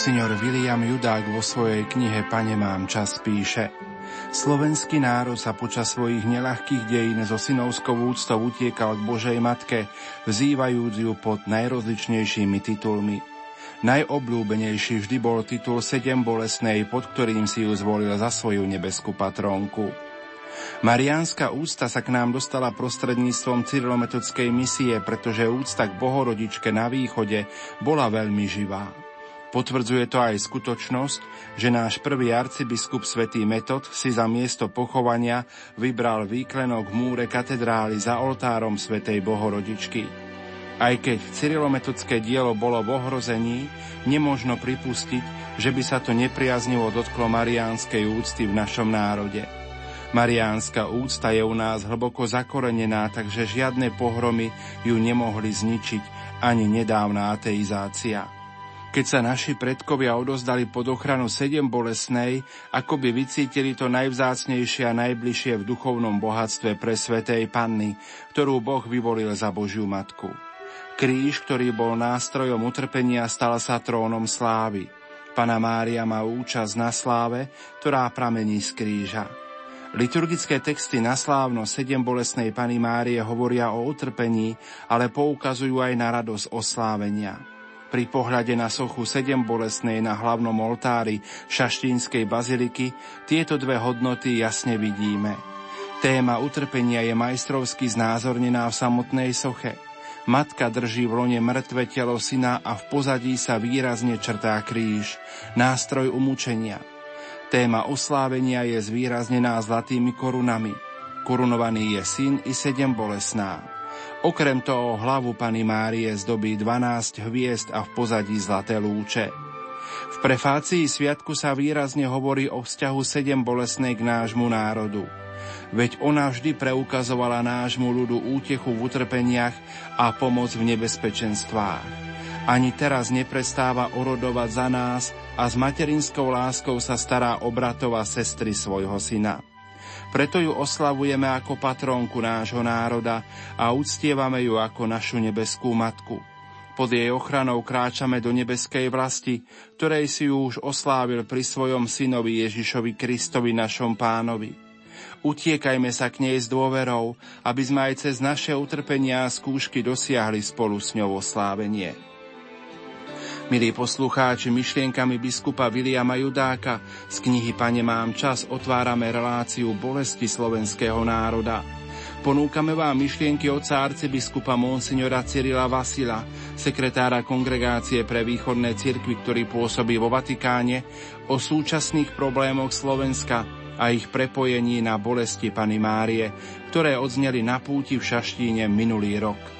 Monsignor William Judák vo svojej knihe Pane mám čas píše Slovenský národ sa počas svojich nelahkých dejín so synovskou úctou utiekal k Božej Matke, vzývajúc ju pod najrozličnejšími titulmi. Najobľúbenejší vždy bol titul Sedem bolesnej, pod ktorým si ju zvolil za svoju nebeskú patrónku. Mariánska úcta sa k nám dostala prostredníctvom cyrilometodskej misie, pretože úcta k Bohorodičke na východe bola veľmi živá. Potvrdzuje to aj skutočnosť, že náš prvý arcibiskup svätý Metod si za miesto pochovania vybral výklenok v múre katedrály za oltárom svätej Bohorodičky. Aj keď cyrilometodské dielo bolo v ohrození, nemožno pripustiť, že by sa to nepriaznivo dotklo mariánskej úcty v našom národe. Mariánska úcta je u nás hlboko zakorenená, takže žiadne pohromy ju nemohli zničiť ani nedávna ateizácia. Keď sa naši predkovia odozdali pod ochranu sedem bolesnej, ako by vycítili to najvzácnejšie a najbližšie v duchovnom bohatstve pre Svetej Panny, ktorú Boh vyvolil za Božiu Matku. Kríž, ktorý bol nástrojom utrpenia, stal sa trónom slávy. Pana Mária má účasť na sláve, ktorá pramení z kríža. Liturgické texty na slávno sedem bolesnej Pany Márie hovoria o utrpení, ale poukazujú aj na radosť oslávenia. Pri pohľade na sochu sedem bolesnej na hlavnom oltári Šaštínskej baziliky tieto dve hodnoty jasne vidíme. Téma utrpenia je majstrovsky znázornená v samotnej soche. Matka drží v lone mŕtve telo syna a v pozadí sa výrazne črtá kríž, nástroj umúčenia. Téma oslávenia je zvýraznená zlatými korunami. Korunovaný je syn i sedem bolesná. Okrem toho hlavu Pany Márie zdobí 12 hviezd a v pozadí zlaté lúče. V prefácii sviatku sa výrazne hovorí o vzťahu sedem bolesnej k nášmu národu. Veď ona vždy preukazovala nášmu ľudu útechu v utrpeniach a pomoc v nebezpečenstvách. Ani teraz neprestáva orodovať za nás a s materinskou láskou sa stará o bratova sestry svojho syna. Preto ju oslavujeme ako patrónku nášho národa a uctievame ju ako našu nebeskú matku. Pod jej ochranou kráčame do nebeskej vlasti, ktorej si ju už oslávil pri svojom synovi Ježišovi Kristovi našom pánovi. Utiekajme sa k nej s dôverou, aby sme aj cez naše utrpenia a skúšky dosiahli spolu s ňou oslávenie. Milí poslucháči, myšlienkami biskupa Viliama Judáka z knihy Pane mám čas otvárame reláciu bolesti slovenského národa. Ponúkame vám myšlienky oca arcibiskupa Monsignora Cyrila Vasila, sekretára Kongregácie pre východné cirkvy, ktorý pôsobí vo Vatikáne, o súčasných problémoch Slovenska a ich prepojení na bolesti Pany Márie, ktoré odzneli na púti v Šaštíne minulý rok.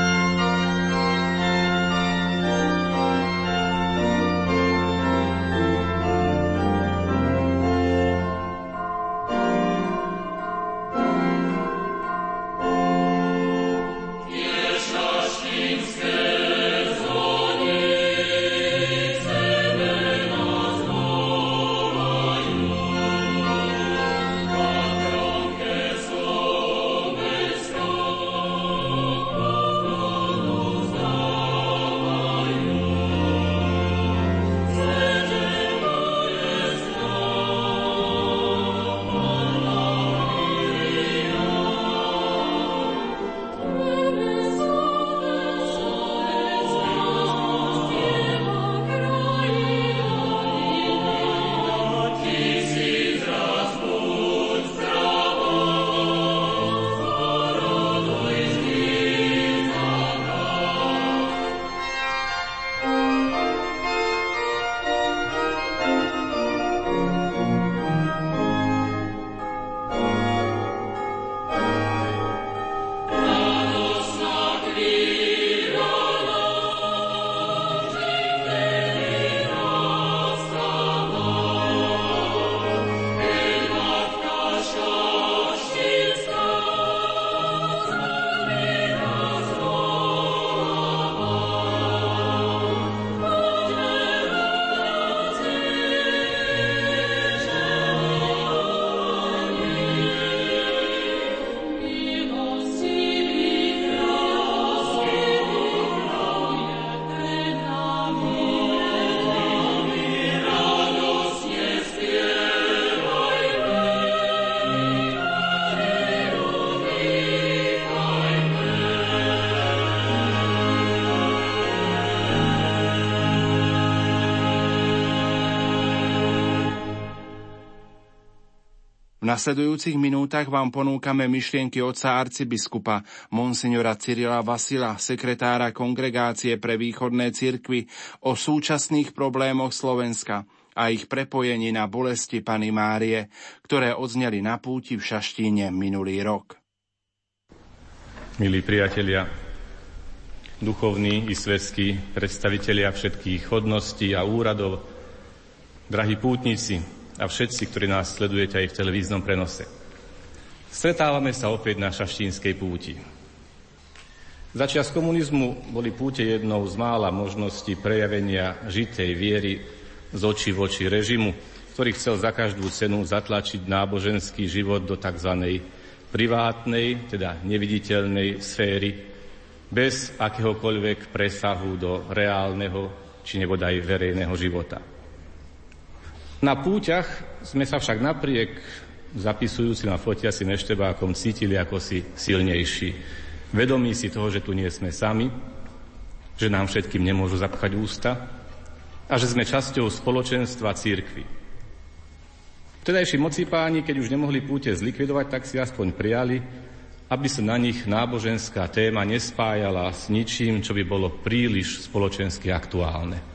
nasledujúcich minútach vám ponúkame myšlienky otca arcibiskupa Monsignora Cyrila Vasila, sekretára Kongregácie pre východné cirkvy o súčasných problémoch Slovenska a ich prepojení na bolesti Pany Márie, ktoré odzneli na púti v Šaštíne minulý rok. Milí priatelia, duchovní i svetskí predstavitelia všetkých hodností a úradov, drahí pútnici, a všetci, ktorí nás sledujete aj v televíznom prenose. Stretávame sa opäť na šaštínskej púti. Začias komunizmu boli púte jednou z mála možností prejavenia žitej viery z očí v oči režimu, ktorý chcel za každú cenu zatlačiť náboženský život do tzv. privátnej, teda neviditeľnej sféry, bez akéhokoľvek presahu do reálneho či nebodaj verejného života. Na púťach sme sa však napriek zapisujúcim a fotiacim eštebákom cítili ako si silnejší. Vedomí si toho, že tu nie sme sami, že nám všetkým nemôžu zapchať ústa a že sme časťou spoločenstva církvy. Vtedajší moci páni, keď už nemohli púte zlikvidovať, tak si aspoň prijali, aby sa na nich náboženská téma nespájala s ničím, čo by bolo príliš spoločensky aktuálne.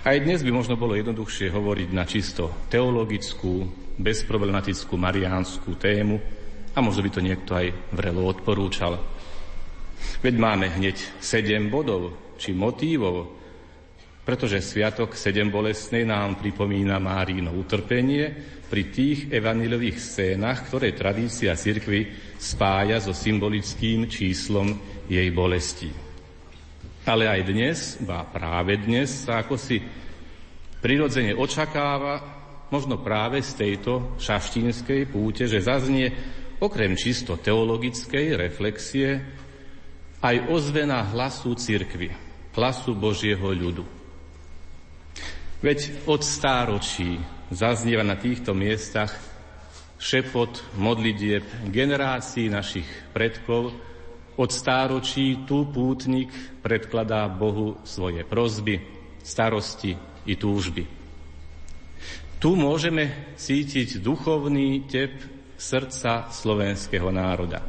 Aj dnes by možno bolo jednoduchšie hovoriť na čisto teologickú, bezproblematickú mariánsku tému a možno by to niekto aj vrelo odporúčal. Veď máme hneď sedem bodov či motívov, pretože Sviatok sedem bolestnej nám pripomína Márino utrpenie pri tých evaniliových scénach, ktoré tradícia cirkvy spája so symbolickým číslom jej bolesti. Ale aj dnes, ba práve dnes, sa ako si prirodzene očakáva, možno práve z tejto šaštínskej púte, že zaznie okrem čisto teologickej reflexie aj ozvena hlasu cirkvy, hlasu Božieho ľudu. Veď od stáročí zaznieva na týchto miestach šepot modlitieb generácií našich predkov, od stáročí tu pútnik predkladá Bohu svoje prozby, starosti i túžby. Tu môžeme cítiť duchovný tep srdca slovenského národa.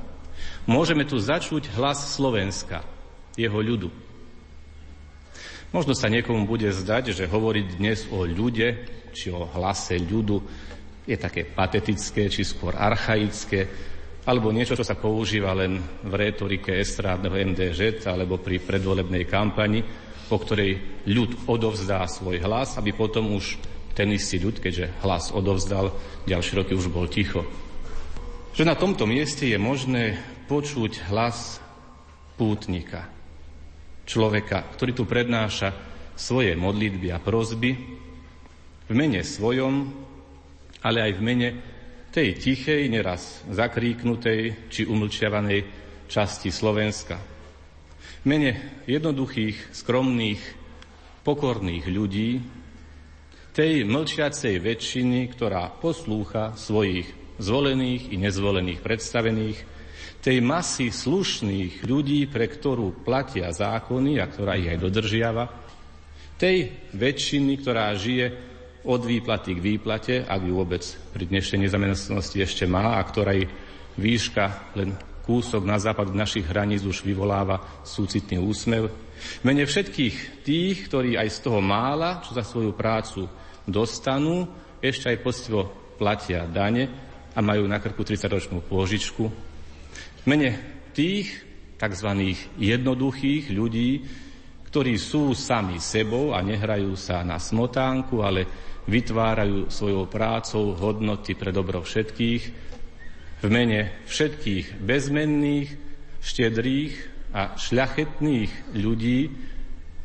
Môžeme tu začuť hlas Slovenska, jeho ľudu. Možno sa niekomu bude zdať, že hovoriť dnes o ľude, či o hlase ľudu, je také patetické, či skôr archaické, alebo niečo, čo sa používa len v retorike estrádneho MDŽ alebo pri predvolebnej kampani, po ktorej ľud odovzdá svoj hlas, aby potom už ten istý ľud, keďže hlas odovzdal, ďalšie roky už bol ticho. Že na tomto mieste je možné počuť hlas pútnika, človeka, ktorý tu prednáša svoje modlitby a prozby v mene svojom, ale aj v mene tej tichej, neraz zakríknutej či umlčiavanej časti Slovenska. Mene jednoduchých, skromných, pokorných ľudí, tej mlčiacej väčšiny, ktorá poslúcha svojich zvolených i nezvolených predstavených, tej masy slušných ľudí, pre ktorú platia zákony a ktorá ich aj dodržiava, tej väčšiny, ktorá žije od výplaty k výplate, ak ju vôbec pri dnešnej nezamestnanosti ešte má a ktorej výška len kúsok na západ našich hraníc už vyvoláva súcitný úsmev. Mene všetkých tých, ktorí aj z toho mála, čo za svoju prácu dostanú, ešte aj postivo platia dane a majú na krku 30-ročnú pôžičku. Mene tých tzv. jednoduchých ľudí, ktorí sú sami sebou a nehrajú sa na smotánku, ale vytvárajú svojou prácou hodnoty pre dobro všetkých, v mene všetkých bezmenných, štedrých a šľachetných ľudí,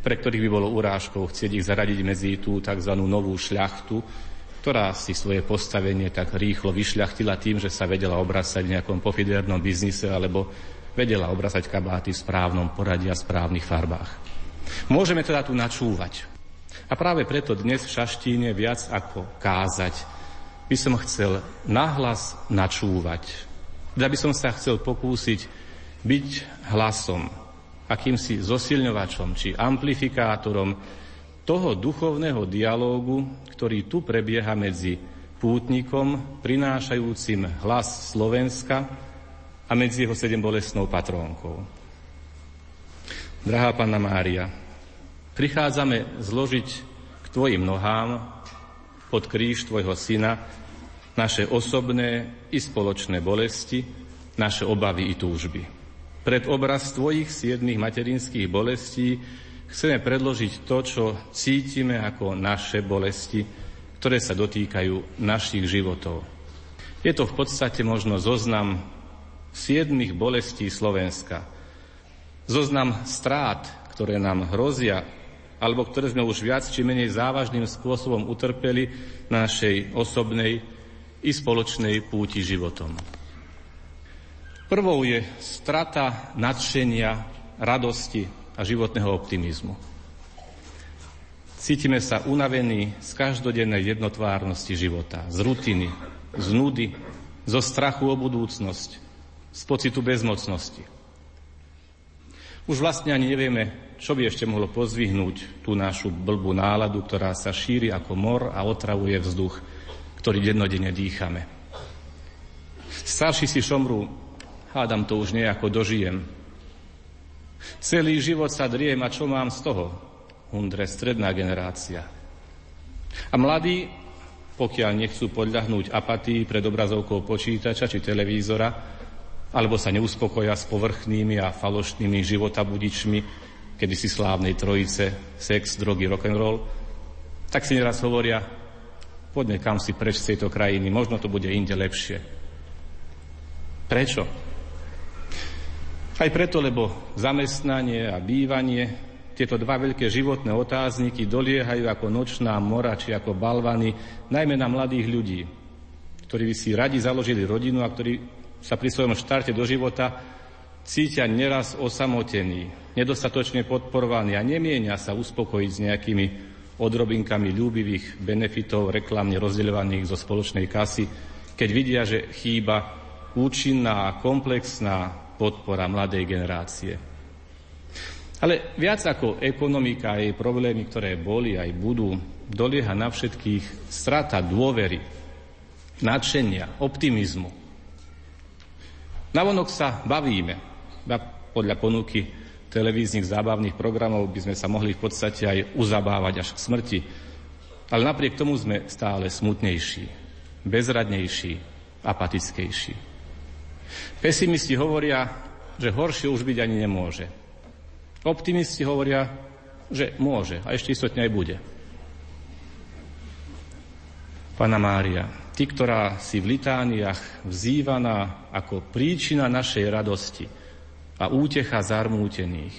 pre ktorých by bolo urážkou chcieť ich zaradiť medzi tú tzv. novú šľachtu, ktorá si svoje postavenie tak rýchlo vyšľachtila tým, že sa vedela obracať v nejakom pofidernom biznise alebo vedela obracať kabáty v správnom poradí a správnych farbách. Môžeme teda tu načúvať a práve preto dnes v Šaštíne viac ako kázať by som chcel nahlas načúvať. Teda by som sa chcel pokúsiť byť hlasom, akýmsi zosilňovačom či amplifikátorom toho duchovného dialógu, ktorý tu prebieha medzi pútnikom prinášajúcim hlas Slovenska a medzi jeho sedem bolestnou patrónkou. Drahá Panna Mária, prichádzame zložiť k Tvojim nohám pod kríž Tvojho Syna naše osobné i spoločné bolesti, naše obavy i túžby. Pred obraz Tvojich siedmých materinských bolestí chceme predložiť to, čo cítime ako naše bolesti, ktoré sa dotýkajú našich životov. Je to v podstate možno zoznam siedmých bolestí Slovenska – Zoznam strát, ktoré nám hrozia, alebo ktoré sme už viac či menej závažným spôsobom utrpeli na našej osobnej i spoločnej púti životom. Prvou je strata nadšenia, radosti a životného optimizmu. Cítime sa unavení z každodennej jednotvárnosti života, z rutiny, z nudy, zo strachu o budúcnosť, z pocitu bezmocnosti. Už vlastne ani nevieme, čo by ešte mohlo pozvihnúť tú našu blbú náladu, ktorá sa šíri ako mor a otravuje vzduch, ktorý dennodenne dýchame. Starší si šomru, hádam to už nejako dožijem. Celý život sa driem a čo mám z toho? Hundre, stredná generácia. A mladí, pokiaľ nechcú podľahnúť apatii pred obrazovkou počítača či televízora, alebo sa neuspokoja s povrchnými a falošnými životabudičmi, kedy si slávnej trojice, sex, drogy, rock and roll, tak si neraz hovoria, poďme kam si preč z tejto krajiny, možno to bude inde lepšie. Prečo? Aj preto, lebo zamestnanie a bývanie, tieto dva veľké životné otázniky doliehajú ako nočná mora či ako balvany, najmä na mladých ľudí, ktorí by si radi založili rodinu a ktorí sa pri svojom štarte do života cítia neraz osamotení, nedostatočne podporovaní a nemienia sa uspokojiť s nejakými odrobinkami ľúbivých benefitov reklamne rozdeľovaných zo spoločnej kasy, keď vidia, že chýba účinná a komplexná podpora mladej generácie. Ale viac ako ekonomika a jej problémy, ktoré boli aj budú, dolieha na všetkých strata dôvery, nadšenia, optimizmu, Navonok sa bavíme. Podľa ponuky televíznych zábavných programov by sme sa mohli v podstate aj uzabávať až k smrti. Ale napriek tomu sme stále smutnejší, bezradnejší, apatickejší. Pesimisti hovoria, že horšie už byť ani nemôže. Optimisti hovoria, že môže a ešte istotne aj bude. Pana Mária, Ty, ktorá si v litániach vzývaná ako príčina našej radosti a útecha zarmútených,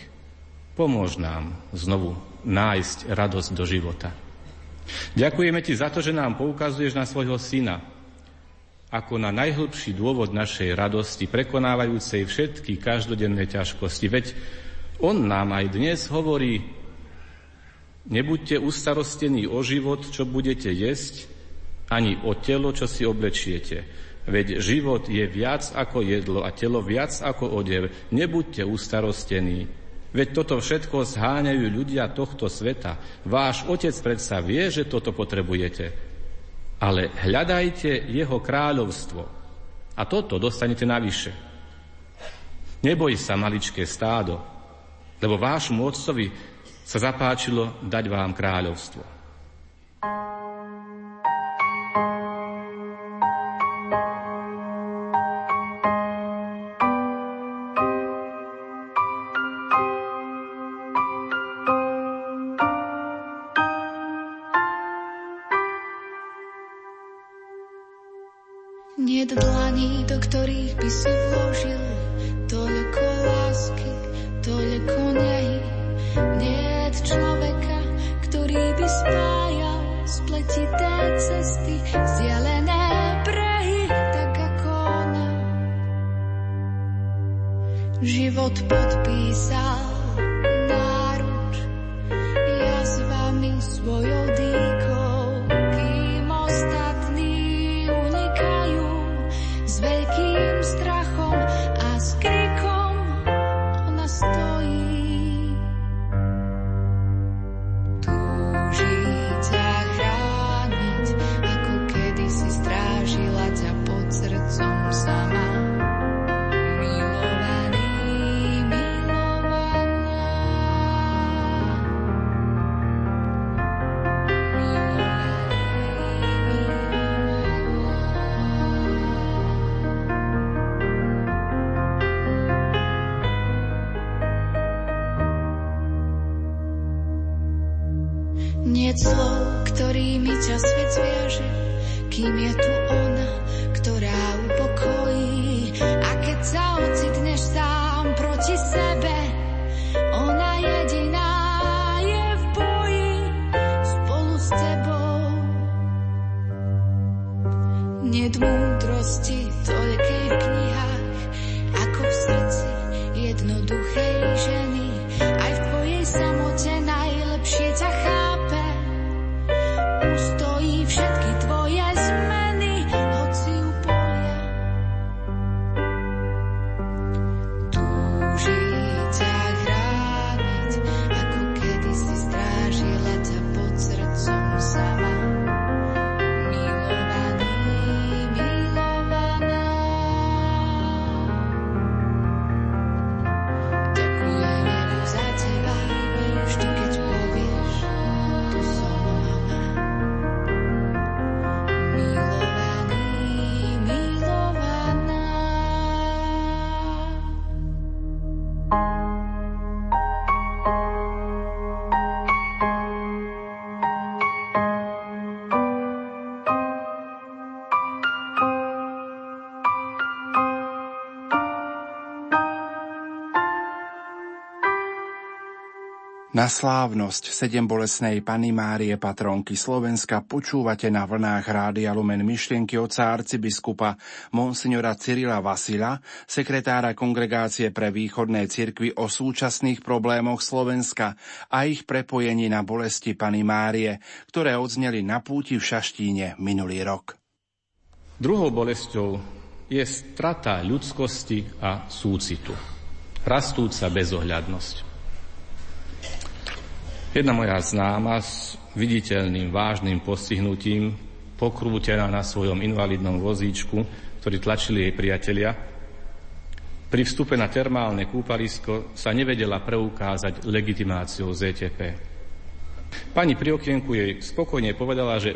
pomôž nám znovu nájsť radosť do života. Ďakujeme Ti za to, že nám poukazuješ na svojho syna, ako na najhlbší dôvod našej radosti, prekonávajúcej všetky každodenné ťažkosti. Veď on nám aj dnes hovorí, nebuďte ustarostení o život, čo budete jesť, ani o telo, čo si oblečiete. Veď život je viac ako jedlo a telo viac ako odev. Nebuďte ustarostení. Veď toto všetko zháňajú ľudia tohto sveta. Váš otec predsa vie, že toto potrebujete. Ale hľadajte jeho kráľovstvo. A toto dostanete navyše. Neboj sa, maličké stádo, lebo vášmu otcovi sa zapáčilo dať vám kráľovstvo. Na slávnosť sedem bolesnej Pany Márie patronky Slovenska počúvate na vlnách Rádia Lumen myšlienky oca arcibiskupa Monsignora Cyrila Vasila, sekretára Kongregácie pre východné cirkvy o súčasných problémoch Slovenska a ich prepojení na bolesti Pany Márie, ktoré odzneli na púti v Šaštíne minulý rok. Druhou bolesťou je strata ľudskosti a súcitu. Rastúca bezohľadnosť. Jedna moja známa s viditeľným vážnym postihnutím, pokrútená na svojom invalidnom vozíčku, ktorý tlačili jej priatelia, pri vstupe na termálne kúpalisko sa nevedela preukázať legitimáciou ZTP. Pani pri okienku jej spokojne povedala, že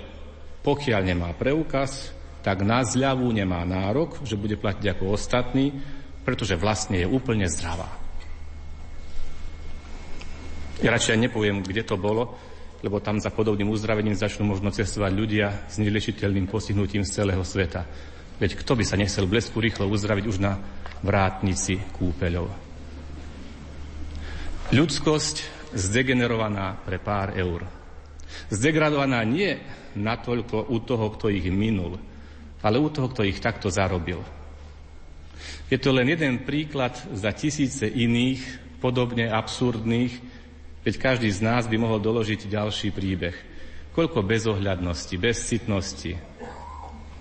pokiaľ nemá preukaz, tak na zľavu nemá nárok, že bude platiť ako ostatní, pretože vlastne je úplne zdravá. Ja radšej nepoviem, kde to bolo, lebo tam za podobným uzdravením začnú možno cestovať ľudia s neliečiteľným postihnutím z celého sveta. Veď kto by sa nechcel blesku rýchlo uzdraviť už na vrátnici kúpeľov. Ľudskosť zdegenerovaná pre pár eur. Zdegradovaná nie natoľko u toho, kto ich minul, ale u toho, kto ich takto zarobil. Je to len jeden príklad za tisíce iných, podobne absurdných, Veď každý z nás by mohol doložiť ďalší príbeh. Koľko bezohľadnosti, bezcitnosti,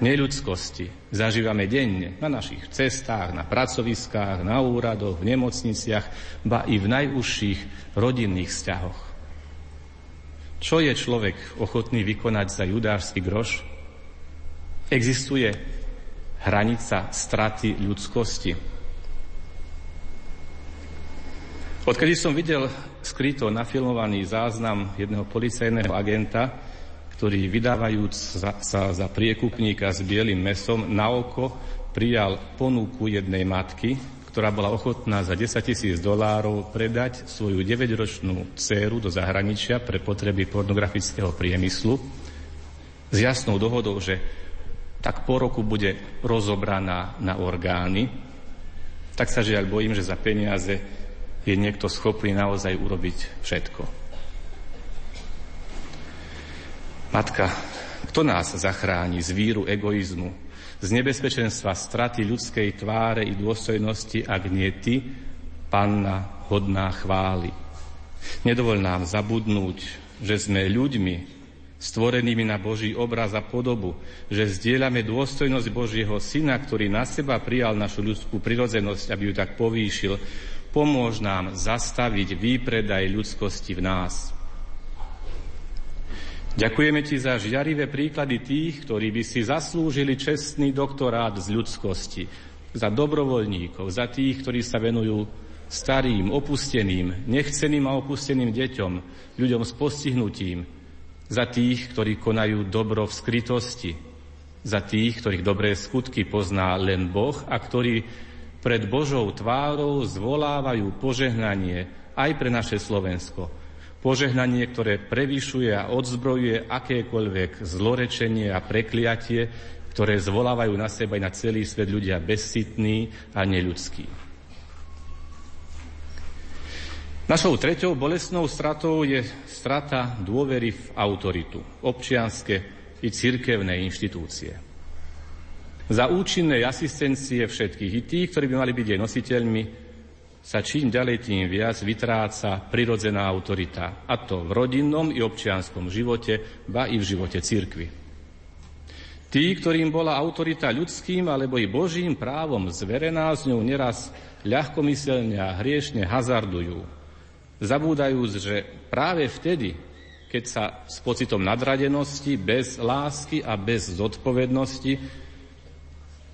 neľudskosti zažívame denne na našich cestách, na pracoviskách, na úradoch, v nemocniciach, ba i v najúžších rodinných vzťahoch. Čo je človek ochotný vykonať za judášsky groš? Existuje hranica straty ľudskosti. Odkedy som videl skryto nafilmovaný záznam jedného policajného agenta, ktorý vydávajúc sa za priekupníka s bielým mesom na oko prijal ponuku jednej matky, ktorá bola ochotná za 10 tisíc dolárov predať svoju 9-ročnú dceru do zahraničia pre potreby pornografického priemyslu s jasnou dohodou, že tak po roku bude rozobraná na orgány, tak sa žiaľ bojím, že za peniaze je niekto schopný naozaj urobiť všetko. Matka, kto nás zachráni z víru egoizmu, z nebezpečenstva straty ľudskej tváre i dôstojnosti, ak nie ty, panna hodná chvály. Nedovol nám zabudnúť, že sme ľuďmi, stvorenými na Boží obraz a podobu, že zdieľame dôstojnosť Božieho Syna, ktorý na seba prijal našu ľudskú prirodzenosť, aby ju tak povýšil, Pomôž nám zastaviť výpredaj ľudskosti v nás. Ďakujeme ti za žiarivé príklady tých, ktorí by si zaslúžili čestný doktorát z ľudskosti, za dobrovoľníkov, za tých, ktorí sa venujú starým, opusteným, nechceným a opusteným deťom, ľuďom s postihnutím, za tých, ktorí konajú dobro v skrytosti, za tých, ktorých dobré skutky pozná len Boh a ktorí pred Božou tvárou zvolávajú požehnanie aj pre naše Slovensko. Požehnanie, ktoré prevyšuje a odzbrojuje akékoľvek zlorečenie a prekliatie, ktoré zvolávajú na seba aj na celý svet ľudia bezcitní a neľudskí. Našou treťou bolestnou stratou je strata dôvery v autoritu, občianske i cirkevné inštitúcie. Za účinnej asistencie všetkých, i tých, ktorí by mali byť jej nositeľmi, sa čím ďalej tým viac vytráca prirodzená autorita, a to v rodinnom i občianskom živote, ba i v živote cirkvy. Tí, ktorým bola autorita ľudským alebo i božím právom zverená, s ňou neraz ľahkomyselne a hriešne hazardujú, zabúdajúc, že práve vtedy, keď sa s pocitom nadradenosti, bez lásky a bez zodpovednosti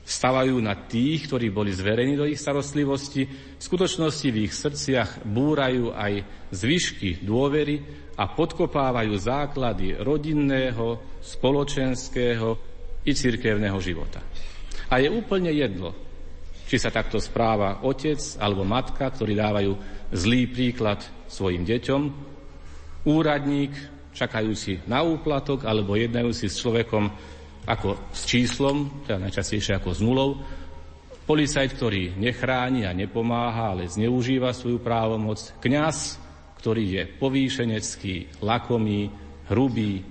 stavajú na tých, ktorí boli zverení do ich starostlivosti, v skutočnosti v ich srdciach búrajú aj zvyšky dôvery a podkopávajú základy rodinného, spoločenského i cirkevného života. A je úplne jedno, či sa takto správa otec alebo matka, ktorí dávajú zlý príklad svojim deťom, úradník, čakajúci na úplatok alebo jednajúci s človekom, ako s číslom, teda najčastejšie ako s nulou, policajt, ktorý nechráni a nepomáha, ale zneužíva svoju právomoc, kňaz, ktorý je povýšenecký, lakomý, hrubý,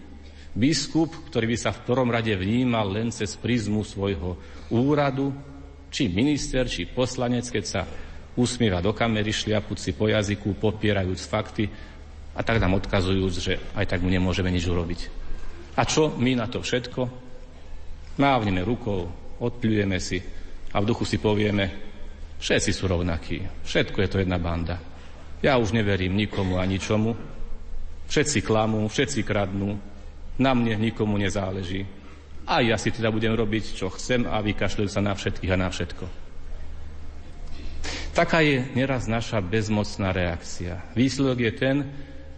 biskup, ktorý by sa v prvom rade vnímal len cez prizmu svojho úradu, či minister, či poslanec, keď sa usmieva do kamery, šliapúci po jazyku, popierajúc fakty a tak nám odkazujúc, že aj tak mu nemôžeme nič urobiť. A čo my na to všetko? Mávneme rukou, odpľujeme si a v duchu si povieme, všetci sú rovnakí, všetko je to jedna banda. Ja už neverím nikomu a ničomu, všetci klamú, všetci kradnú, na mne nikomu nezáleží. A ja si teda budem robiť, čo chcem a vykašľujem sa na všetkých a na všetko. Taká je neraz naša bezmocná reakcia. Výsledok je ten,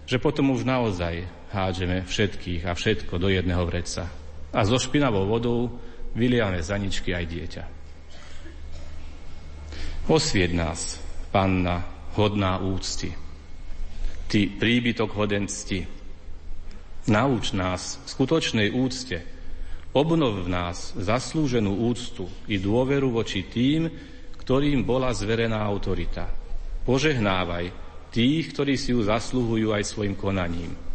že potom už naozaj hádžeme všetkých a všetko do jedného vreca a so špinavou vodou vyliame zaničky aj dieťa. Osvieť nás, Panna, hodná úcty. Ty príbytok hodensti. Nauč nás skutočnej úcte. Obnov v nás zaslúženú úctu i dôveru voči tým, ktorým bola zverená autorita. Požehnávaj tých, ktorí si ju zasluhujú aj svojim konaním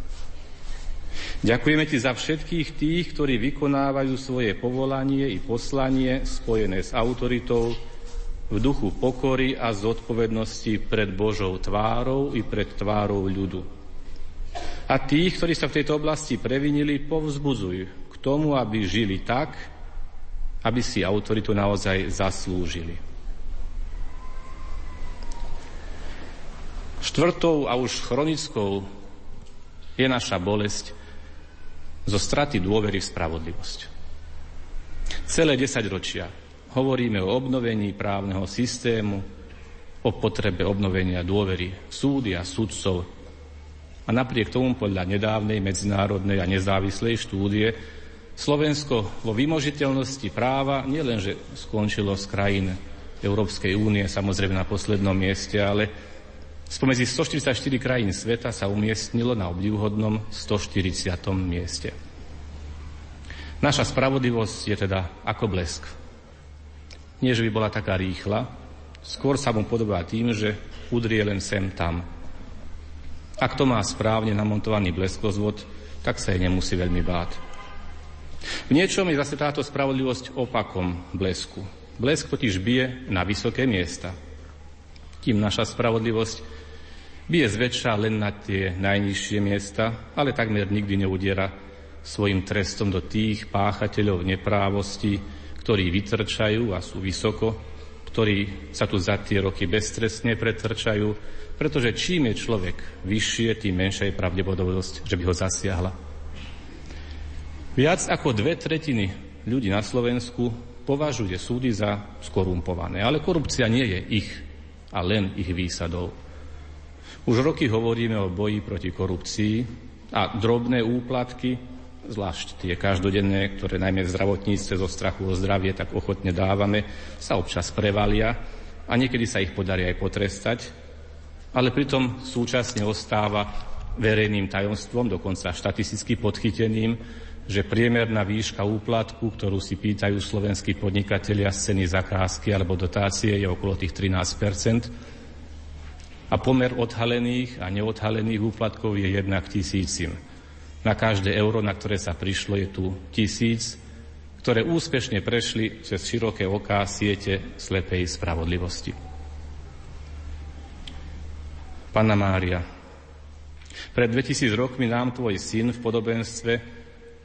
Ďakujeme Ti za všetkých tých, ktorí vykonávajú svoje povolanie i poslanie spojené s autoritou v duchu pokory a zodpovednosti pred Božou tvárou i pred tvárou ľudu. A tých, ktorí sa v tejto oblasti previnili, povzbudzuj k tomu, aby žili tak, aby si autoritu naozaj zaslúžili. Štvrtou a už chronickou je naša bolesť zo straty dôvery v spravodlivosť. Celé desaťročia hovoríme o obnovení právneho systému, o potrebe obnovenia dôvery súdy a sudcov. A napriek tomu podľa nedávnej medzinárodnej a nezávislej štúdie Slovensko vo vymožiteľnosti práva nielenže skončilo z krajín Európskej únie, samozrejme na poslednom mieste, ale Spomedzi 144 krajín sveta sa umiestnilo na obdivhodnom 140. mieste. Naša spravodlivosť je teda ako blesk. Nie, že by bola taká rýchla, skôr sa mu podobá tým, že udrie len sem tam. Ak to má správne namontovaný bleskozvod, tak sa jej nemusí veľmi báť. V niečom je zase táto spravodlivosť opakom blesku. Blesk totiž bije na vysoké miesta. Kým naša spravodlivosť Bije zväčša len na tie najnižšie miesta, ale takmer nikdy neudiera svojim trestom do tých páchateľov neprávosti, ktorí vytrčajú a sú vysoko, ktorí sa tu za tie roky beztrestne pretrčajú, pretože čím je človek vyššie, tým menšia je pravdepodobnosť, že by ho zasiahla. Viac ako dve tretiny ľudí na Slovensku považuje súdy za skorumpované, ale korupcia nie je ich a len ich výsadou. Už roky hovoríme o boji proti korupcii a drobné úplatky, zvlášť tie každodenné, ktoré najmä v zdravotníctve zo strachu o zdravie tak ochotne dávame, sa občas prevalia a niekedy sa ich podarí aj potrestať, ale pritom súčasne ostáva verejným tajomstvom, dokonca štatisticky podchyteným, že priemerná výška úplatku, ktorú si pýtajú slovenskí podnikatelia z ceny zakázky alebo dotácie, je okolo tých 13% a pomer odhalených a neodhalených úplatkov je jednak tisícim. Na každé euro, na ktoré sa prišlo, je tu tisíc, ktoré úspešne prešli cez široké oká siete slepej spravodlivosti. Panna Mária, pred 2000 rokmi nám tvoj syn v podobenstve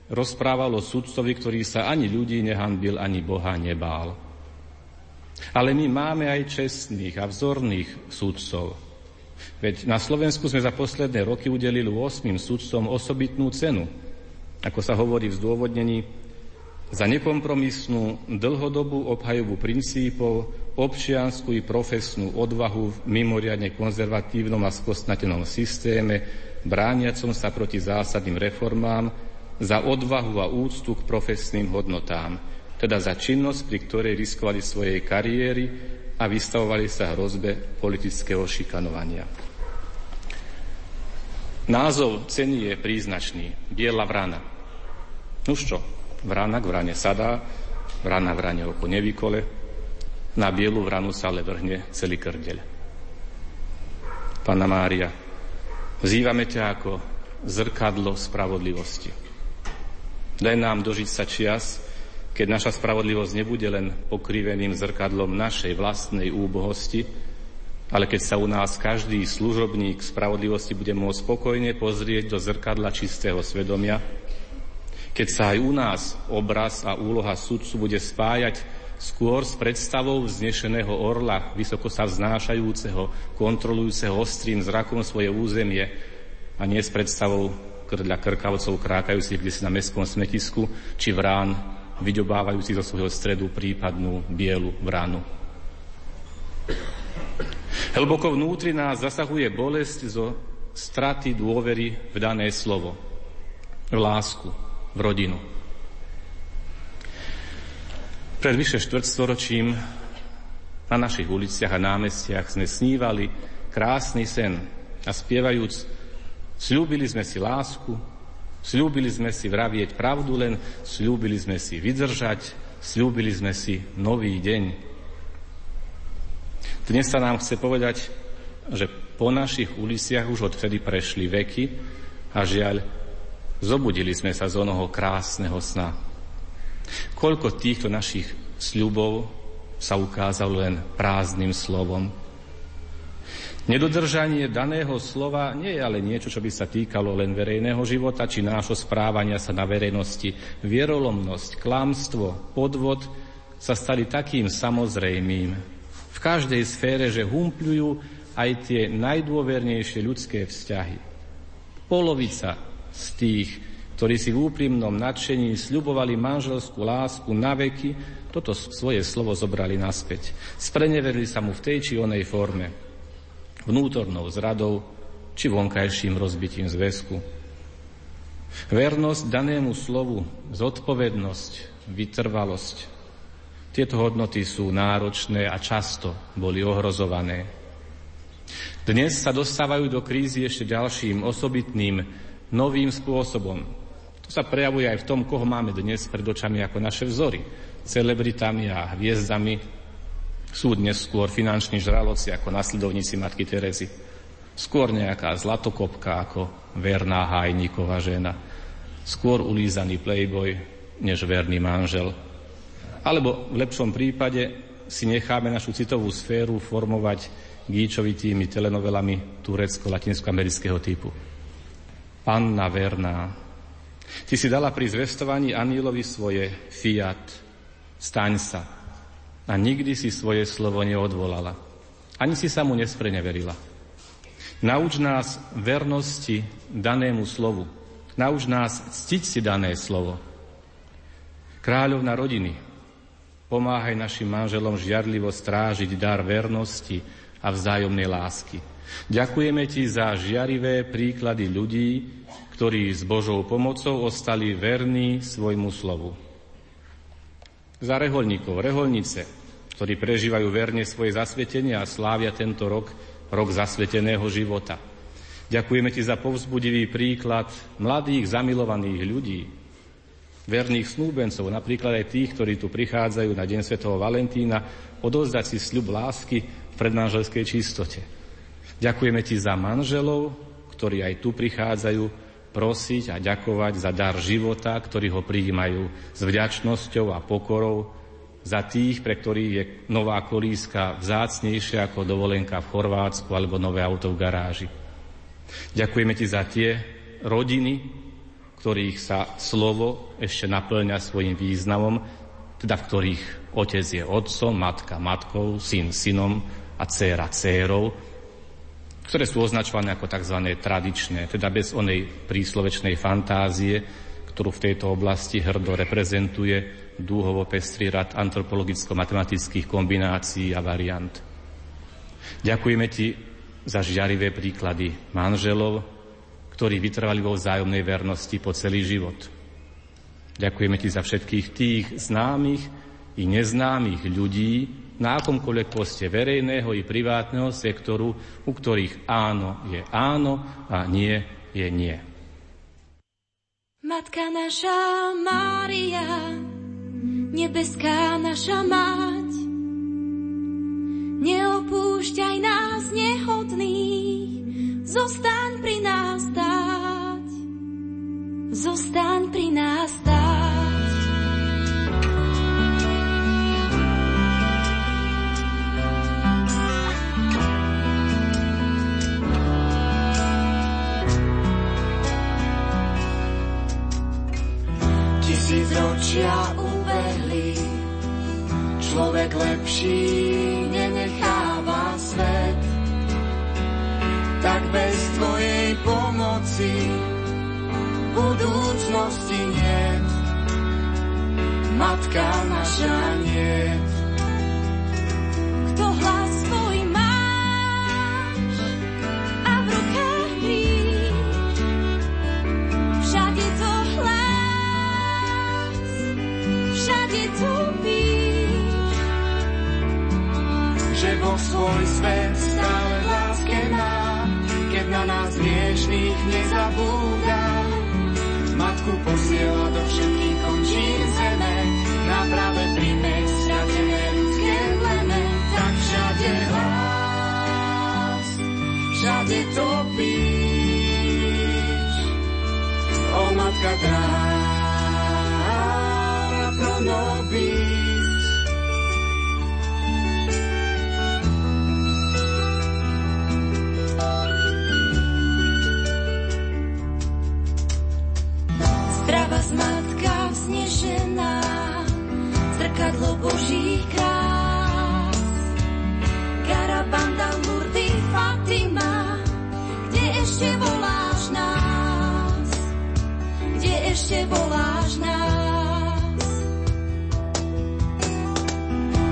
rozprával o sudcovi, ktorý sa ani ľudí nehanbil, ani Boha nebál. Ale my máme aj čestných a vzorných sudcov. Veď na Slovensku sme za posledné roky udelili 8 sudcom osobitnú cenu. Ako sa hovorí v zdôvodnení, za nekompromisnú dlhodobú obhajobu princípov, občiansku i profesnú odvahu v mimoriadne konzervatívnom a skostnatenom systéme, brániacom sa proti zásadným reformám, za odvahu a úctu k profesným hodnotám, teda za činnosť, pri ktorej riskovali svojej kariéry a vystavovali sa hrozbe politického šikanovania. Názov ceny je príznačný. Biela vrana. Nuž čo, vrana k vrane sadá, vrana vrane oko nevykole, na bielu vranu sa ale vrhne celý krdeľ. Pana Mária, vzývame ťa ako zrkadlo spravodlivosti. Daj nám dožiť sa čias, keď naša spravodlivosť nebude len pokriveným zrkadlom našej vlastnej úbohosti, ale keď sa u nás každý služobník spravodlivosti bude môcť spokojne pozrieť do zrkadla čistého svedomia, keď sa aj u nás obraz a úloha sudcu bude spájať skôr s predstavou vznešeného orla, vysoko sa vznášajúceho, kontrolujúceho ostrým zrakom svoje územie a nie s predstavou krdľa krkavcov krákajúcich kde si na mestskom smetisku, či vrán vyďobávajúcich zo svojho stredu prípadnú bielu vránu. Hlboko vnútri nás zasahuje bolesť zo straty dôvery v dané slovo, v lásku, v rodinu. Pred vyše štvrtstoročím na našich uliciach a námestiach sme snívali krásny sen a spievajúc Sľúbili sme si lásku, sľúbili sme si vravieť pravdu len, sľúbili sme si vydržať, sľúbili sme si nový deň. Dnes sa nám chce povedať, že po našich uliciach už odvtedy prešli veky a žiaľ, zobudili sme sa z onoho krásneho sna. Koľko týchto našich sľubov sa ukázalo len prázdnym slovom, Nedodržanie daného slova nie je ale niečo, čo by sa týkalo len verejného života či nášho správania sa na verejnosti. Vierolomnosť, klamstvo, podvod sa stali takým samozrejmým v každej sfére, že humpľujú aj tie najdôvernejšie ľudské vzťahy. Polovica z tých, ktorí si v úprimnom nadšení sľubovali manželskú lásku na veky, toto svoje slovo zobrali naspäť. Spreneverili sa mu v tej či onej forme vnútornou zradou či vonkajším rozbitím zväzku. Vernosť danému slovu, zodpovednosť, vytrvalosť. Tieto hodnoty sú náročné a často boli ohrozované. Dnes sa dostávajú do krízy ešte ďalším osobitným, novým spôsobom. To sa prejavuje aj v tom, koho máme dnes pred očami ako naše vzory. Celebritami a hviezdami sú dnes skôr finanční žraloci ako nasledovníci Matky Terezy. Skôr nejaká zlatokopka ako verná hajníková žena. Skôr ulízaný playboy, než verný manžel. Alebo v lepšom prípade si necháme našu citovú sféru formovať gíčovitými telenovelami turecko-latinsko-amerického typu. Panna verná, ty si dala pri zvestovaní anílovi svoje fiat, staň sa, a nikdy si svoje slovo neodvolala. Ani si sa mu nespreneverila. Nauč nás vernosti danému slovu. Nauč nás ctiť si dané slovo. Kráľovna rodiny, pomáhaj našim manželom žiarlivo strážiť dar vernosti a vzájomnej lásky. Ďakujeme Ti za žiarivé príklady ľudí, ktorí s Božou pomocou ostali verní svojmu slovu. Za reholníkov, reholnice, ktorí prežívajú verne svoje zasvetenie a slávia tento rok, rok zasveteného života. Ďakujeme Ti za povzbudivý príklad mladých, zamilovaných ľudí, verných snúbencov, napríklad aj tých, ktorí tu prichádzajú na Deň Sv. Valentína, odozdať si sľub lásky v predmanželskej čistote. Ďakujeme Ti za manželov, ktorí aj tu prichádzajú prosiť a ďakovať za dar života, ktorí ho prijímajú s vďačnosťou a pokorou, za tých, pre ktorých je nová kolíska vzácnejšia ako dovolenka v Chorvátsku alebo nové auto v garáži. Ďakujeme ti za tie rodiny, ktorých sa slovo ešte naplňa svojim významom, teda v ktorých otec je otcom, matka matkou, syn synom a dcéra dcérou, ktoré sú označované ako tzv. tradičné, teda bez onej príslovečnej fantázie, ktorú v tejto oblasti hrdo reprezentuje dúhovo pestrý rad antropologicko-matematických kombinácií a variant. Ďakujeme ti za žiarivé príklady manželov, ktorí vytrvali vo vzájomnej vernosti po celý život. Ďakujeme ti za všetkých tých známych i neznámych ľudí na akomkoľvek poste verejného i privátneho sektoru, u ktorých áno je áno a nie je nie. Matka naša Mária, nebeská naša mať, neopúšťaj nás nehodných, zostaň pri nás stáť, zostaň pri nás stáť. Tisíc ročia ubehli, človek lepší nenecháva svet. Tak bez tvojej pomoci budúcnosti nie. Matka naša nie. Kto hlas Boh svoj svet stále láske má, keď na nás hriešných nezabúda. Matku posiela do všetkých končín zeme, na práve príjme stratené ľudské pleme, tak všade hlas, všade topíš. O matka dráha pro Božích krás. Garabanda, Lurdy, Fatima, kde ešte voláš nás? Kde ešte voláš nás?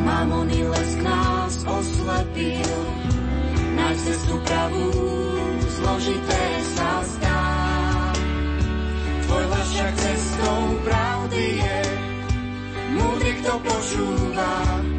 Mamony lesk nás oslepil, nájsť cestu pravú, zložité sa zdá. Cestou pravdy kto počúva.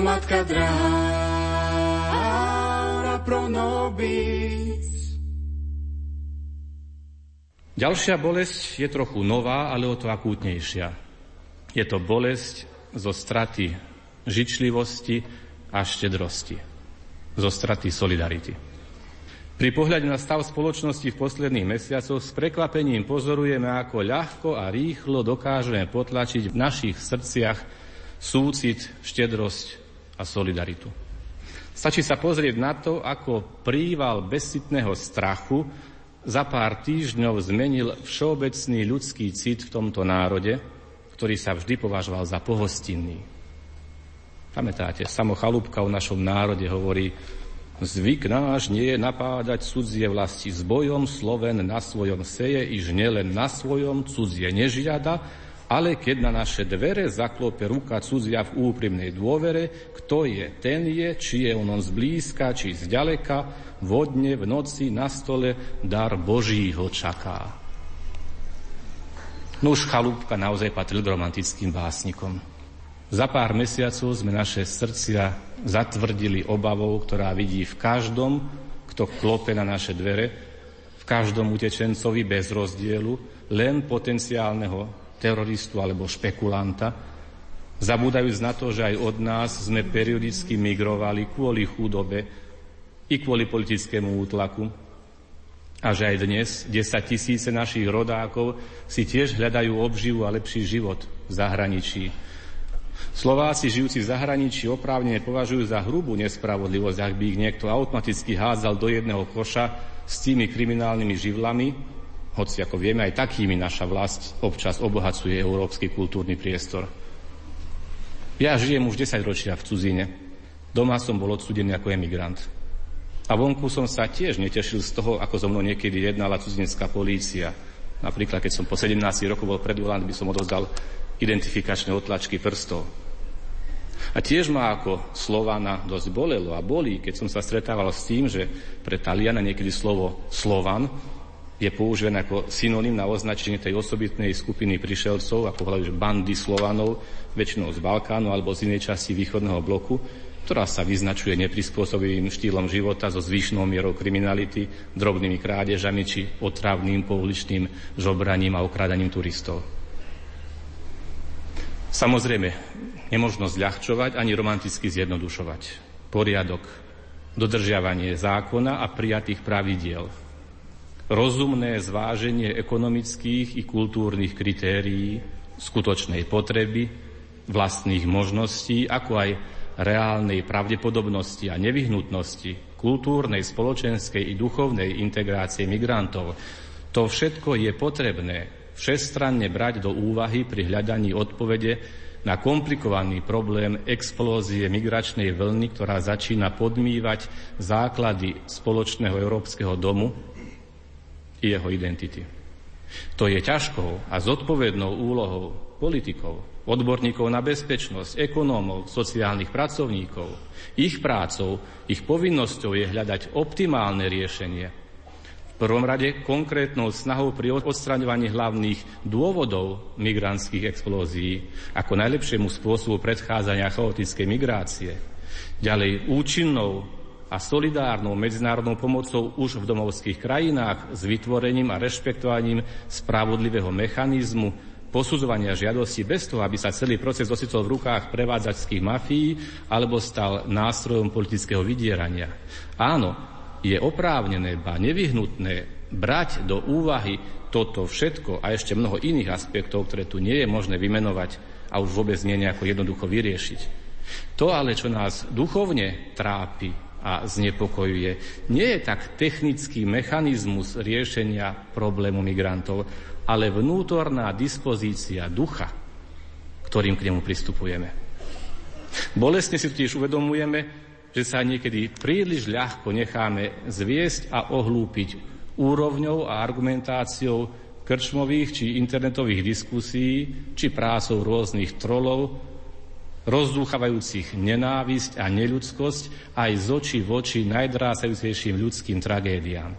Matka dráha pro nobis. Ďalšia bolesť je trochu nová, ale o to akútnejšia. Je to bolesť zo straty žičlivosti a štedrosti. Zo straty solidarity. Pri pohľade na stav spoločnosti v posledných mesiacoch s prekvapením pozorujeme, ako ľahko a rýchlo dokážeme potlačiť v našich srdciach súcit, štedrosť a solidaritu. Stačí sa pozrieť na to, ako príval bezcitného strachu za pár týždňov zmenil všeobecný ľudský cit v tomto národe, ktorý sa vždy považoval za pohostinný. Pamätáte, samo Chalúbka o našom národe hovorí, Zvyk náš nie je napádať cudzie vlasti s bojom, Sloven na svojom seje, iž nielen na svojom cudzie nežiada, ale keď na naše dvere zaklope ruka cudzia v úprimnej dôvere, kto je, ten je, či je on zblízka, či zďaleka, vodne, v noci, na stole, dar Boží ho čaká. No už Chalúbka naozaj patril k romantickým básnikom. Za pár mesiacov sme naše srdcia zatvrdili obavou, ktorá vidí v každom, kto klope na naše dvere, v každom utečencovi bez rozdielu, len potenciálneho teroristu alebo špekulanta, zabúdajúc na to, že aj od nás sme periodicky migrovali kvôli chudobe i kvôli politickému útlaku a že aj dnes 10 tisíce našich rodákov si tiež hľadajú obživu a lepší život v zahraničí. Slováci žijúci v zahraničí oprávnene považujú za hrubú nespravodlivosť, ak by ich niekto automaticky hádzal do jedného koša s tými kriminálnymi živlami, hoci ako vieme, aj takými naša vlast občas obohacuje európsky kultúrny priestor. Ja žijem už 10 ročia v cudzine. Doma som bol odsudený ako emigrant. A vonku som sa tiež netešil z toho, ako so mnou niekedy jednala cudzinecká polícia. Napríklad, keď som po 17 rokov bol predvolaný, by som odovzdal identifikačné otlačky prstov. A tiež ma ako Slovana dosť bolelo a bolí, keď som sa stretával s tým, že pre Taliana niekedy slovo Slovan je používané ako synonym na označenie tej osobitnej skupiny prišelcov, ako hľadajú bandy Slovanov, väčšinou z Balkánu alebo z inej časti východného bloku, ktorá sa vyznačuje neprispôsobivým štýlom života so zvýšnou mierou kriminality, drobnými krádežami či otravným pouličným žobraním a okrádaním turistov. Samozrejme, nemožno zľahčovať ani romanticky zjednodušovať. Poriadok, dodržiavanie zákona a prijatých pravidiel. Rozumné zváženie ekonomických i kultúrnych kritérií, skutočnej potreby, vlastných možností, ako aj reálnej pravdepodobnosti a nevyhnutnosti kultúrnej, spoločenskej i duchovnej integrácie migrantov. To všetko je potrebné všestranne brať do úvahy pri hľadaní odpovede na komplikovaný problém explózie migračnej vlny, ktorá začína podmývať základy spoločného európskeho domu jeho identity. To je ťažkou a zodpovednou úlohou politikov, odborníkov na bezpečnosť, ekonómov, sociálnych pracovníkov. Ich prácou, ich povinnosťou je hľadať optimálne riešenie, prvom rade konkrétnou snahou pri odstraňovaní hlavných dôvodov migrantských explózií ako najlepšiemu spôsobu predchádzania chaotickej migrácie. Ďalej účinnou a solidárnou medzinárodnou pomocou už v domovských krajinách s vytvorením a rešpektovaním spravodlivého mechanizmu posudzovania žiadosti bez toho, aby sa celý proces ocitol v rukách prevádzačských mafií alebo stal nástrojom politického vydierania. Áno, je oprávnené, ba nevyhnutné brať do úvahy toto všetko a ešte mnoho iných aspektov, ktoré tu nie je možné vymenovať a už vôbec nie nejako jednoducho vyriešiť. To ale, čo nás duchovne trápi a znepokojuje, nie je tak technický mechanizmus riešenia problému migrantov, ale vnútorná dispozícia ducha, ktorým k nemu pristupujeme. Bolestne si tiež uvedomujeme, že sa niekedy príliš ľahko necháme zviesť a ohlúpiť úrovňou a argumentáciou krčmových či internetových diskusí, či prácou rôznych trolov, rozdúchavajúcich nenávisť a neľudskosť aj z očí v oči najdrásajúcejším ľudským tragédiám.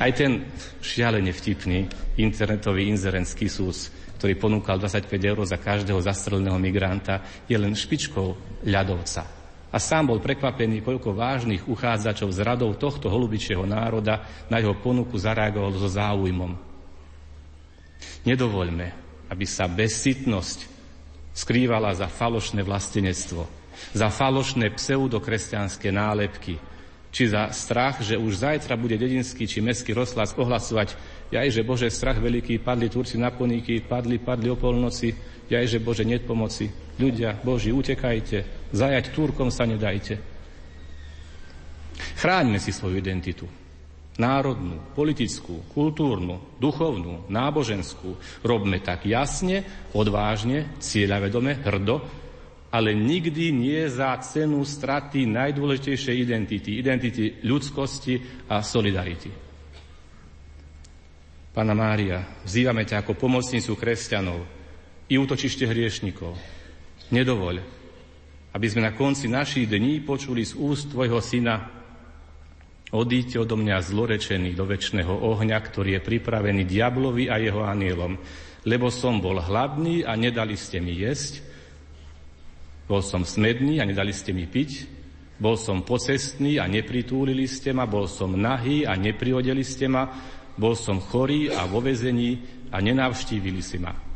Aj ten šialene vtipný internetový inzerentský sús, ktorý ponúkal 25 eur za každého zastreleného migranta, je len špičkou ľadovca a sám bol prekvapený, koľko vážnych uchádzačov z radov tohto holubičieho národa na jeho ponuku zareagoval so záujmom. Nedovoľme, aby sa bezsitnosť skrývala za falošné vlastenectvo, za falošné pseudokresťanské nálepky, či za strach, že už zajtra bude dedinský či mestský rozhlas ohlasovať, jaj, že Bože, strach veľký, padli Turci na poníky, padli, padli o polnoci, jaj, že Bože, net pomoci. Ľudia, Boži, utekajte, zajať Turkom sa nedajte. Chráňme si svoju identitu. Národnú, politickú, kultúrnu, duchovnú, náboženskú. Robme tak jasne, odvážne, cieľavedome, hrdo, ale nikdy nie za cenu straty najdôležitejšej identity, identity ľudskosti a solidarity. Pána Mária, vzývame ťa ako pomocnicu kresťanov i útočište hriešnikov. Nedovoľ, aby sme na konci našich dní počuli z úst Tvojho Syna Odíďte odo mňa zlorečený do väčšného ohňa, ktorý je pripravený diablovi a jeho anielom, lebo som bol hladný a nedali ste mi jesť, bol som smedný a nedali ste mi piť, bol som pocestný a nepritúlili ste ma, bol som nahý a nepriodeli ste ma, bol som chorý a vo vezení a nenavštívili si ma.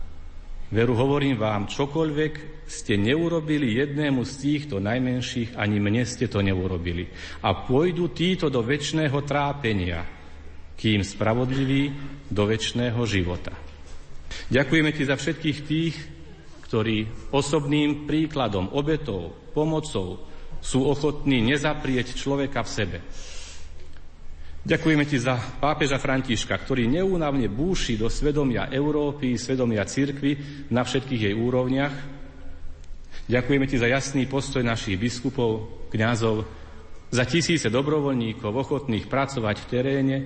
Veru hovorím vám, čokoľvek ste neurobili jednému z týchto najmenších, ani mne ste to neurobili. A pôjdu títo do väčšného trápenia, kým spravodliví do väčšného života. Ďakujeme ti za všetkých tých, ktorí osobným príkladom, obetou, pomocou sú ochotní nezaprieť človeka v sebe. Ďakujeme ti za pápeža Františka, ktorý neúnavne búši do svedomia Európy, svedomia cirkvy na všetkých jej úrovniach. Ďakujeme ti za jasný postoj našich biskupov, kňazov, za tisíce dobrovoľníkov ochotných pracovať v teréne,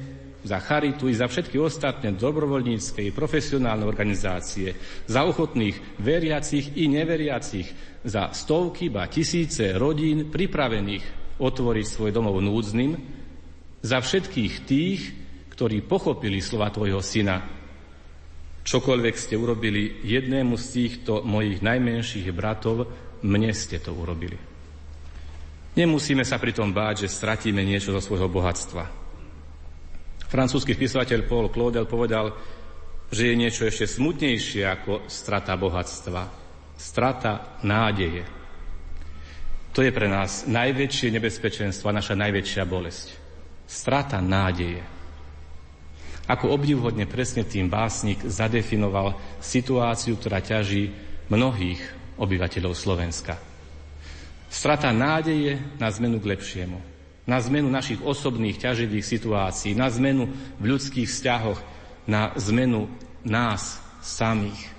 za charitu i za všetky ostatné dobrovoľnícke i profesionálne organizácie, za ochotných veriacich i neveriacich, za stovky, ba tisíce rodín pripravených otvoriť svoj domov núdznym, za všetkých tých, ktorí pochopili slova Tvojho Syna. Čokoľvek ste urobili jednému z týchto mojich najmenších bratov, mne ste to urobili. Nemusíme sa pritom báť, že stratíme niečo zo svojho bohatstva. Francúzsky spisovateľ Paul Claudel povedal, že je niečo ešte smutnejšie ako strata bohatstva. Strata nádeje. To je pre nás najväčšie nebezpečenstvo a naša najväčšia bolesť. Strata nádeje. Ako obdivhodne presne tým básnik zadefinoval situáciu, ktorá ťaží mnohých obyvateľov Slovenska. Strata nádeje na zmenu k lepšiemu na zmenu našich osobných ťaživých situácií, na zmenu v ľudských vzťahoch, na zmenu nás samých.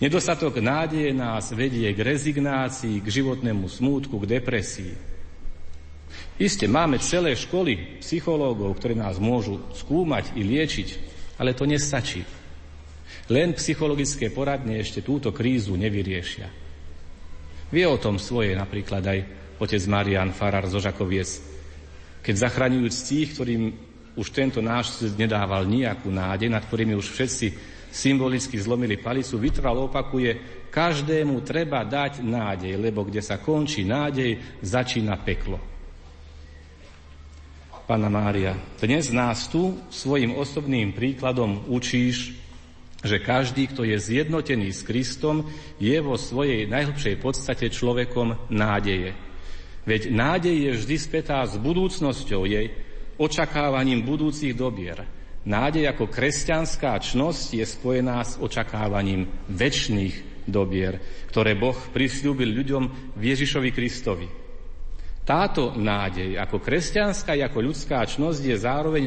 Nedostatok nádeje nás vedie k rezignácii, k životnému smútku, k depresii. Isté, máme celé školy psychológov, ktorí nás môžu skúmať i liečiť, ale to nestačí. Len psychologické poradne ešte túto krízu nevyriešia. Vie o tom svoje napríklad aj otec Marian Farar zo Žakoviec, keď zachraňujúc tých, ktorým už tento náš svet nedával nejakú nádej, nad ktorými už všetci symbolicky zlomili palicu, vytrval opakuje, každému treba dať nádej, lebo kde sa končí nádej, začína peklo. Pána Mária, dnes nás tu svojim osobným príkladom učíš, že každý, kto je zjednotený s Kristom, je vo svojej najhlbšej podstate človekom nádeje. Veď nádej je vždy spätá s budúcnosťou jej, očakávaním budúcich dobier. Nádej ako kresťanská čnosť je spojená s očakávaním väčšných dobier, ktoré Boh prisľúbil ľuďom Ježišovi Kristovi. Táto nádej ako kresťanská i ako ľudská čnosť je zároveň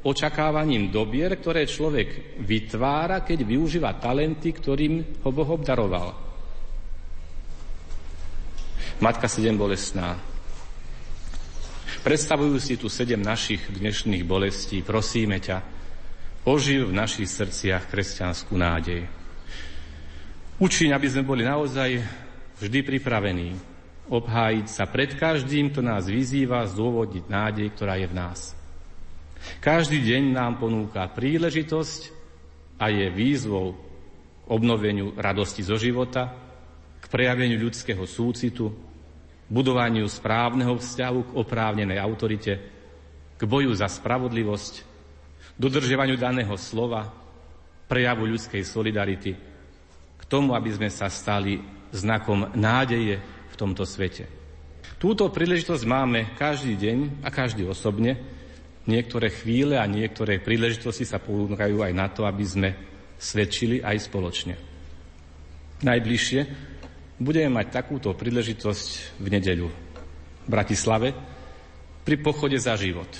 očakávaním dobier, ktoré človek vytvára, keď využíva talenty, ktorým ho Boh obdaroval. Matka sedem bolestná. Predstavujú si tu sedem našich dnešných bolestí. Prosíme ťa, oživ v našich srdciach kresťanskú nádej. Učiň, aby sme boli naozaj vždy pripravení obhájiť sa pred každým, kto nás vyzýva zdôvodniť nádej, ktorá je v nás. Každý deň nám ponúka príležitosť a je výzvou k obnoveniu radosti zo života, k prejaveniu ľudského súcitu, budovaniu správneho vzťahu k oprávnenej autorite, k boju za spravodlivosť, dodržiavaniu daného slova, prejavu ľudskej solidarity, k tomu, aby sme sa stali znakom nádeje tomto svete. Túto príležitosť máme každý deň a každý osobne. Niektoré chvíle a niektoré príležitosti sa ponúkajú aj na to, aby sme svedčili aj spoločne. Najbližšie budeme mať takúto príležitosť v nedeľu v Bratislave pri pochode za život.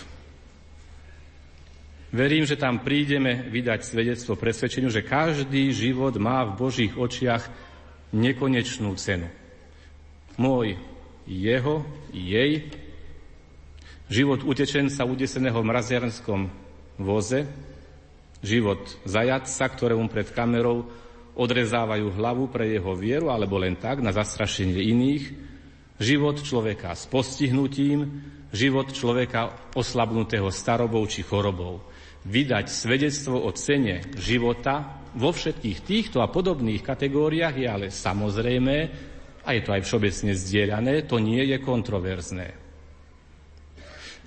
Verím, že tam prídeme vydať svedectvo presvedčeniu, že každý život má v Božích očiach nekonečnú cenu. Môj jeho, jej, život utečenca udeseného v mraziarskom voze, život zajatca, ktorému pred kamerou odrezávajú hlavu pre jeho vieru, alebo len tak, na zastrašenie iných, život človeka s postihnutím, život človeka oslabnutého starobou či chorobou. Vydať svedectvo o cene života vo všetkých týchto a podobných kategóriách je ale samozrejme a je to aj všeobecne zdieľané, to nie je kontroverzné.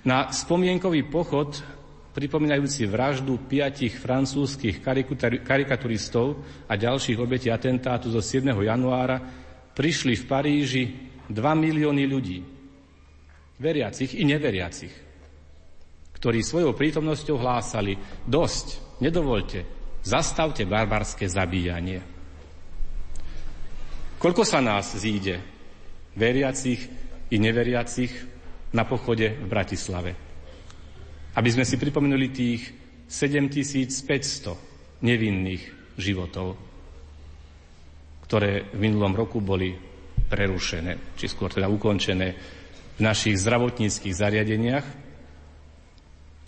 Na spomienkový pochod, pripomínajúci vraždu piatich francúzskych karikaturistov a ďalších obetí atentátu zo 7. januára, prišli v Paríži 2 milióny ľudí, veriacich i neveriacich, ktorí svojou prítomnosťou hlásali dosť, nedovolte, zastavte barbarské zabíjanie. Koľko sa nás zíde, veriacich i neveriacich, na pochode v Bratislave? Aby sme si pripomenuli tých 7500 nevinných životov, ktoré v minulom roku boli prerušené, či skôr teda ukončené v našich zdravotníckých zariadeniach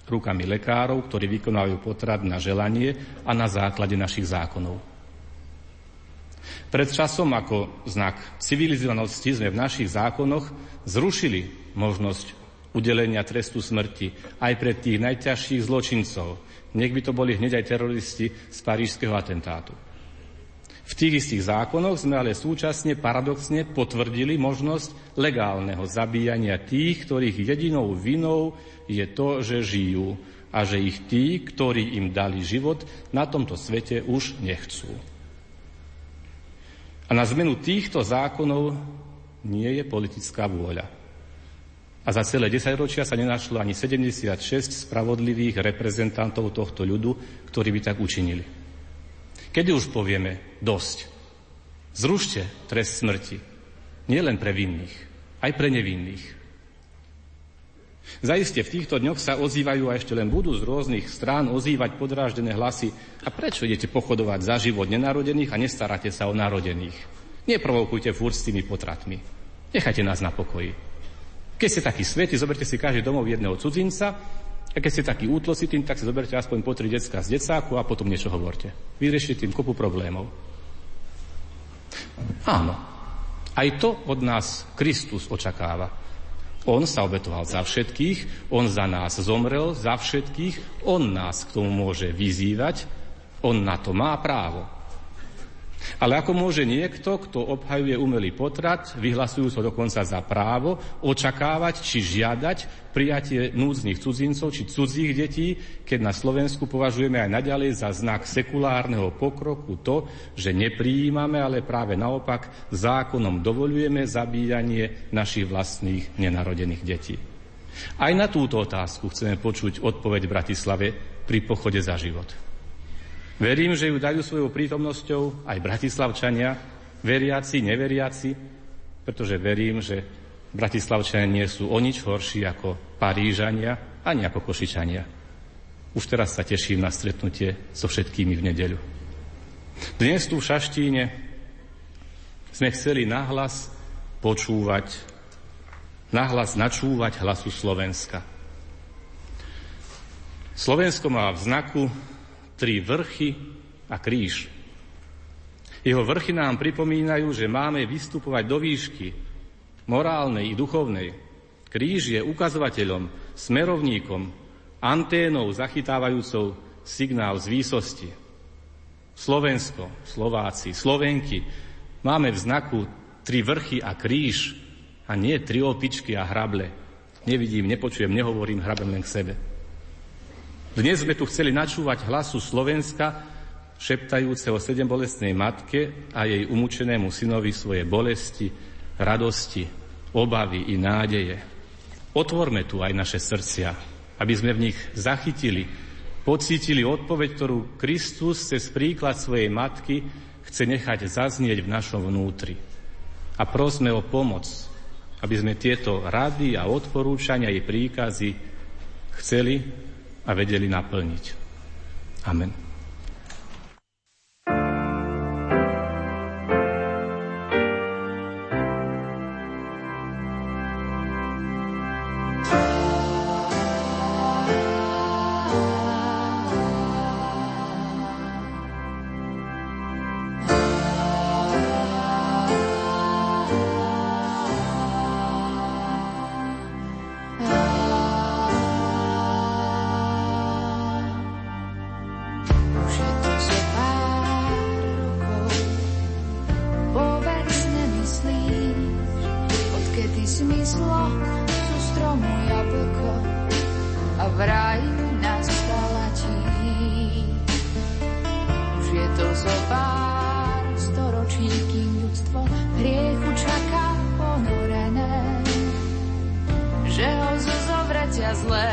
rukami lekárov, ktorí vykonávajú potrat na želanie a na základe našich zákonov. Pred časom ako znak civilizovanosti sme v našich zákonoch zrušili možnosť udelenia trestu smrti aj pre tých najťažších zločincov. Nech by to boli hneď aj teroristi z parížského atentátu. V tých istých zákonoch sme ale súčasne paradoxne potvrdili možnosť legálneho zabíjania tých, ktorých jedinou vinou je to, že žijú a že ich tí, ktorí im dali život, na tomto svete už nechcú. Na zmenu týchto zákonov nie je politická vôľa. A za celé 10 ročia sa nenašlo ani 76 spravodlivých reprezentantov tohto ľudu, ktorí by tak učinili. Kedy už povieme dosť? Zrušte trest smrti. Nie len pre vinných, aj pre nevinných. Zaiste v týchto dňoch sa ozývajú a ešte len budú z rôznych strán ozývať podráždené hlasy. A prečo idete pochodovať za život nenarodených a nestaráte sa o narodených? Neprovokujte furt s tými potratmi. Nechajte nás na pokoji. Keď ste takí svety, zoberte si každý domov jedného cudzinca a keď ste takí útlositým, tak si zoberte aspoň po tri decka z decáku a potom niečo hovorte. Vyriešite tým kopu problémov. Áno, aj to od nás Kristus očakáva. On sa obetoval za všetkých, on za nás zomrel za všetkých, on nás k tomu môže vyzývať, on na to má právo. Ale ako môže niekto, kto obhajuje umelý potrat, vyhlasujú sa dokonca za právo, očakávať či žiadať prijatie núdznych cudzincov či cudzích detí, keď na Slovensku považujeme aj naďalej za znak sekulárneho pokroku to, že neprijímame, ale práve naopak zákonom dovolujeme zabíjanie našich vlastných nenarodených detí. Aj na túto otázku chceme počuť odpoveď v Bratislave pri pochode za život. Verím, že ju dajú svojou prítomnosťou aj bratislavčania, veriaci, neveriaci, pretože verím, že bratislavčania nie sú o nič horší ako Parížania ani ako Košičania. Už teraz sa teším na stretnutie so všetkými v nedeľu. Dnes tu v Šaštíne sme chceli nahlas počúvať, nahlas načúvať hlasu Slovenska. Slovensko má v znaku tri vrchy a kríž. Jeho vrchy nám pripomínajú, že máme vystupovať do výšky, morálnej i duchovnej. Kríž je ukazovateľom, smerovníkom, anténou zachytávajúcou signál z výsosti. Slovensko, Slováci, Slovenky máme v znaku tri vrchy a kríž a nie tri opičky a hrable. Nevidím, nepočujem, nehovorím, hrabem len k sebe. Dnes sme tu chceli načúvať hlasu Slovenska, šeptajúce o sedem bolestnej matke a jej umúčenému synovi svoje bolesti, radosti obavy i nádeje. Otvorme tu aj naše srdcia, aby sme v nich zachytili, pocítili odpoveď, ktorú Kristus cez príklad svojej matky chce nechať zaznieť v našom vnútri. A prosme o pomoc, aby sme tieto rady a odporúčania i príkazy chceli a vedeli naplniť. Amen. smysloch sú stromu jablko a v ráji nastala tí. Už je to zo pár storočí, kým ľudstvo hriechu čaká ponorené, že ho zo zovretia zlé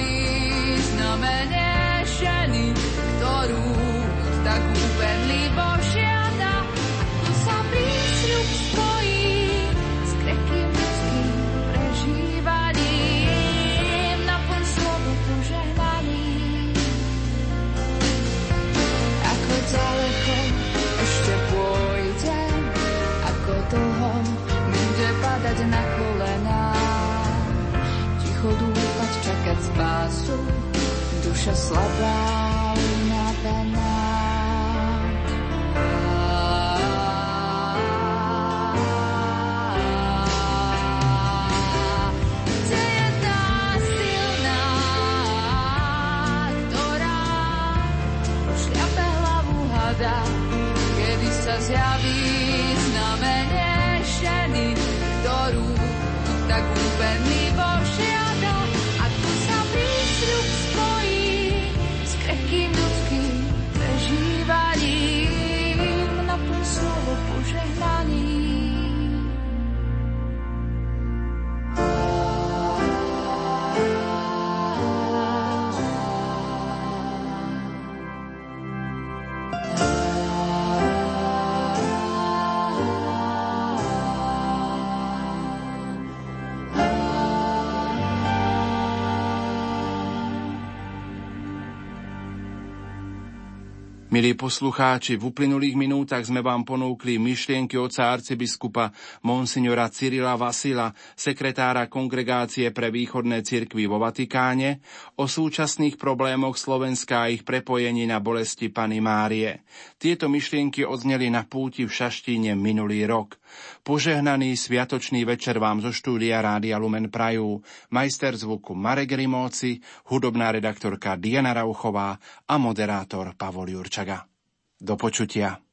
spásu, duša slabá. Milí poslucháči, v uplynulých minútach sme vám ponúkli myšlienky oca arcibiskupa Monsignora Cyrila Vasila, sekretára Kongregácie pre východné cirkvy vo Vatikáne, o súčasných problémoch Slovenska a ich prepojení na bolesti Pany Márie. Tieto myšlienky odzneli na púti v Šaštíne minulý rok. Požehnaný sviatočný večer vám zo štúdia Rádia Lumen Prajú, majster zvuku Marek Rimóci, hudobná redaktorka Diana Rauchová a moderátor Pavol Jurčaga. Do počutia.